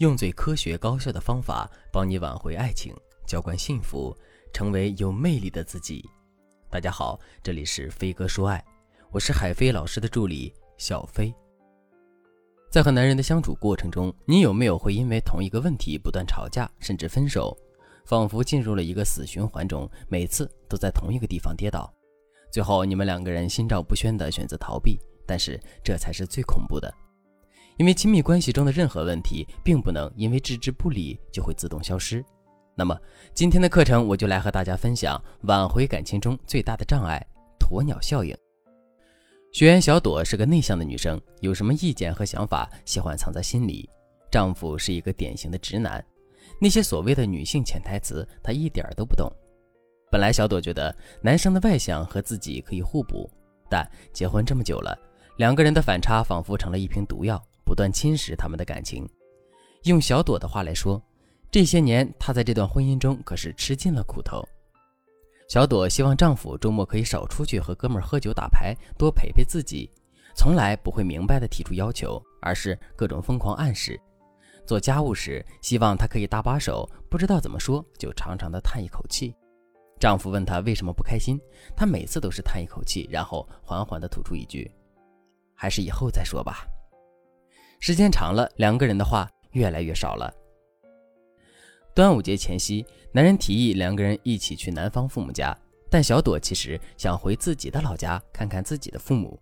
用最科学高效的方法帮你挽回爱情，浇灌幸福，成为有魅力的自己。大家好，这里是飞哥说爱，我是海飞老师的助理小飞。在和男人的相处过程中，你有没有会因为同一个问题不断吵架，甚至分手，仿佛进入了一个死循环中，每次都在同一个地方跌倒，最后你们两个人心照不宣的选择逃避，但是这才是最恐怖的。因为亲密关系中的任何问题，并不能因为置之不理就会自动消失。那么今天的课程，我就来和大家分享挽回感情中最大的障碍——鸵鸟效应。学员小朵是个内向的女生，有什么意见和想法，喜欢藏在心里。丈夫是一个典型的直男，那些所谓的女性潜台词，她一点都不懂。本来小朵觉得男生的外向和自己可以互补，但结婚这么久了，两个人的反差仿佛成了一瓶毒药。不断侵蚀他们的感情。用小朵的话来说，这些年她在这段婚姻中可是吃尽了苦头。小朵希望丈夫周末可以少出去和哥们喝酒打牌，多陪陪自己，从来不会明白的提出要求，而是各种疯狂暗示。做家务时，希望他可以搭把手，不知道怎么说，就长长的叹一口气。丈夫问她为什么不开心，她每次都是叹一口气，然后缓缓地吐出一句：“还是以后再说吧。”时间长了，两个人的话越来越少了。端午节前夕，男人提议两个人一起去男方父母家，但小朵其实想回自己的老家看看自己的父母。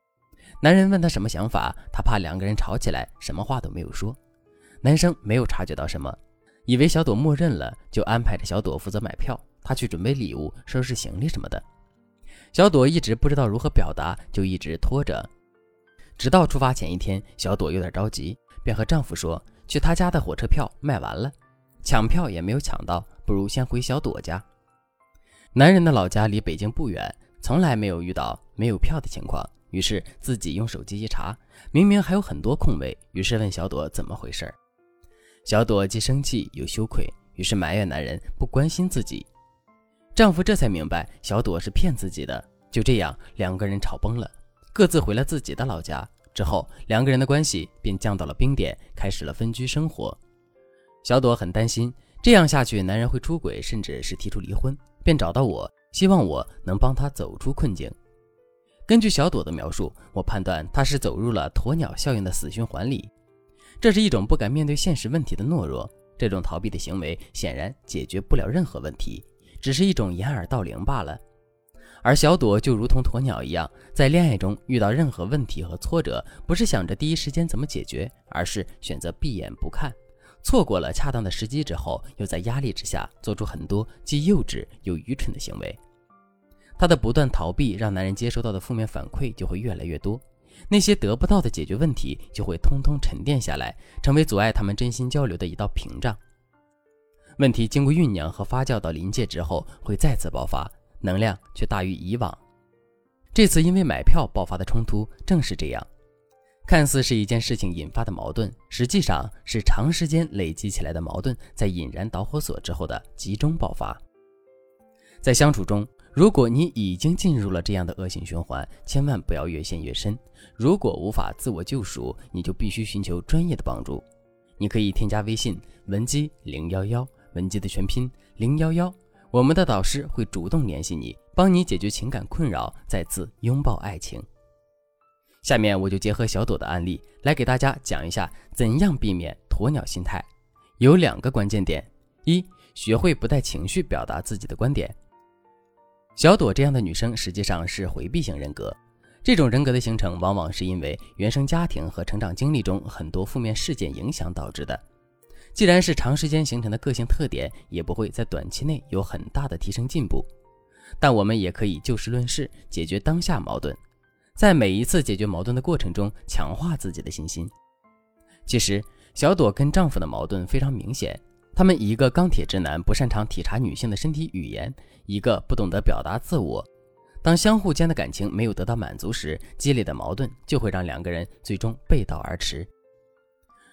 男人问他什么想法，他怕两个人吵起来，什么话都没有说。男生没有察觉到什么，以为小朵默认了，就安排着小朵负责买票，他去准备礼物、收拾行李什么的。小朵一直不知道如何表达，就一直拖着。直到出发前一天，小朵有点着急，便和丈夫说：“去他家的火车票卖完了，抢票也没有抢到，不如先回小朵家。”男人的老家离北京不远，从来没有遇到没有票的情况，于是自己用手机一查，明明还有很多空位，于是问小朵怎么回事。小朵既生气又羞愧，于是埋怨男人不关心自己。丈夫这才明白小朵是骗自己的，就这样两个人吵崩了。各自回了自己的老家之后，两个人的关系便降到了冰点，开始了分居生活。小朵很担心这样下去，男人会出轨，甚至是提出离婚，便找到我，希望我能帮他走出困境。根据小朵的描述，我判断他是走入了鸵鸟效应的死循环里。这是一种不敢面对现实问题的懦弱，这种逃避的行为显然解决不了任何问题，只是一种掩耳盗铃罢了。而小朵就如同鸵鸟一样，在恋爱中遇到任何问题和挫折，不是想着第一时间怎么解决，而是选择闭眼不看。错过了恰当的时机之后，又在压力之下做出很多既幼稚又愚蠢的行为。她的不断逃避，让男人接收到的负面反馈就会越来越多，那些得不到的解决问题就会通通沉淀下来，成为阻碍他们真心交流的一道屏障。问题经过酝酿和发酵到临界之后，会再次爆发。能量却大于以往。这次因为买票爆发的冲突正是这样，看似是一件事情引发的矛盾，实际上是长时间累积起来的矛盾在引燃导火索之后的集中爆发。在相处中，如果你已经进入了这样的恶性循环，千万不要越陷越深。如果无法自我救赎，你就必须寻求专业的帮助。你可以添加微信文姬零幺幺，文姬的全拼零幺幺。我们的导师会主动联系你，帮你解决情感困扰，再次拥抱爱情。下面我就结合小朵的案例来给大家讲一下怎样避免鸵鸟心态。有两个关键点：一、学会不带情绪表达自己的观点。小朵这样的女生实际上是回避型人格，这种人格的形成往往是因为原生家庭和成长经历中很多负面事件影响导致的。既然是长时间形成的个性特点，也不会在短期内有很大的提升进步。但我们也可以就事论事，解决当下矛盾，在每一次解决矛盾的过程中，强化自己的信心。其实，小朵跟丈夫的矛盾非常明显，他们一个钢铁直男不擅长体察女性的身体语言，一个不懂得表达自我。当相互间的感情没有得到满足时，激烈的矛盾就会让两个人最终背道而驰。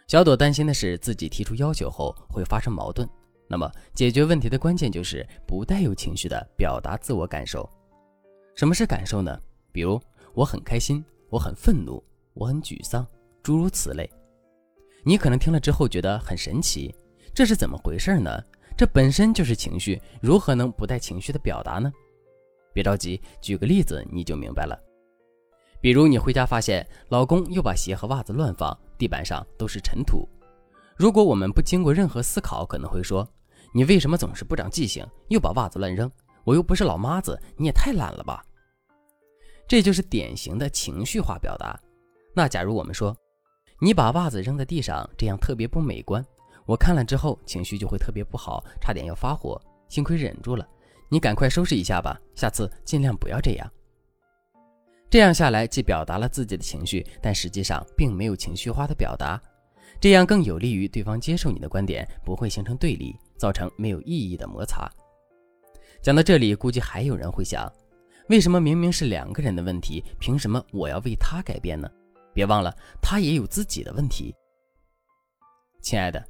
小朵担心的是，自己提出要求后会发生矛盾。那么，解决问题的关键就是不带有情绪的表达自我感受。什么是感受呢？比如，我很开心，我很愤怒，我很沮丧，诸如此类。你可能听了之后觉得很神奇，这是怎么回事呢？这本身就是情绪，如何能不带情绪的表达呢？别着急，举个例子你就明白了。比如你回家发现老公又把鞋和袜子乱放，地板上都是尘土。如果我们不经过任何思考，可能会说：“你为什么总是不长记性，又把袜子乱扔？我又不是老妈子，你也太懒了吧！”这就是典型的情绪化表达。那假如我们说：“你把袜子扔在地上，这样特别不美观。”我看了之后，情绪就会特别不好，差点要发火，幸亏忍住了。你赶快收拾一下吧，下次尽量不要这样。这样下来，既表达了自己的情绪，但实际上并没有情绪化的表达，这样更有利于对方接受你的观点，不会形成对立，造成没有意义的摩擦。讲到这里，估计还有人会想，为什么明明是两个人的问题，凭什么我要为他改变呢？别忘了，他也有自己的问题。亲爱的。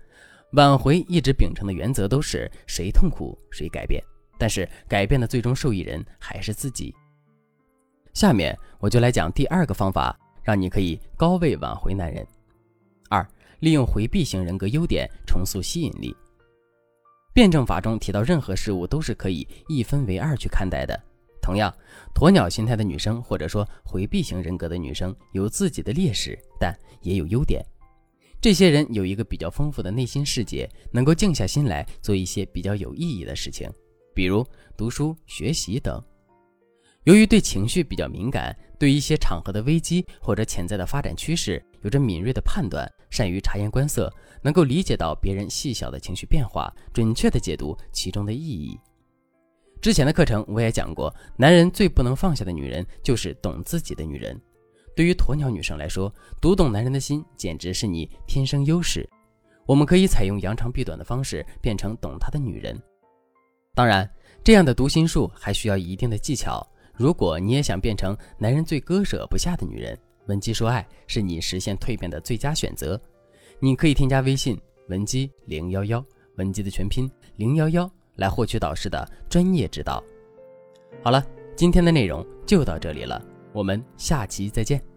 挽回一直秉承的原则都是谁痛苦谁改变，但是改变的最终受益人还是自己。下面我就来讲第二个方法，让你可以高位挽回男人。二，利用回避型人格优点重塑吸引力。辩证法中提到，任何事物都是可以一分为二去看待的。同样，鸵鸟心态的女生或者说回避型人格的女生有自己的劣势，但也有优点。这些人有一个比较丰富的内心世界，能够静下心来做一些比较有意义的事情，比如读书、学习等。由于对情绪比较敏感，对一些场合的危机或者潜在的发展趋势有着敏锐的判断，善于察言观色，能够理解到别人细小的情绪变化，准确地解读其中的意义。之前的课程我也讲过，男人最不能放下的女人就是懂自己的女人。对于鸵鸟女生来说，读懂男人的心简直是你天生优势。我们可以采用扬长避短的方式，变成懂他的女人。当然，这样的读心术还需要一定的技巧。如果你也想变成男人最割舍不下的女人，文姬说爱是你实现蜕变的最佳选择。你可以添加微信文姬零幺幺，文姬的全拼零幺幺，来获取导师的专业指导。好了，今天的内容就到这里了。我们下期再见。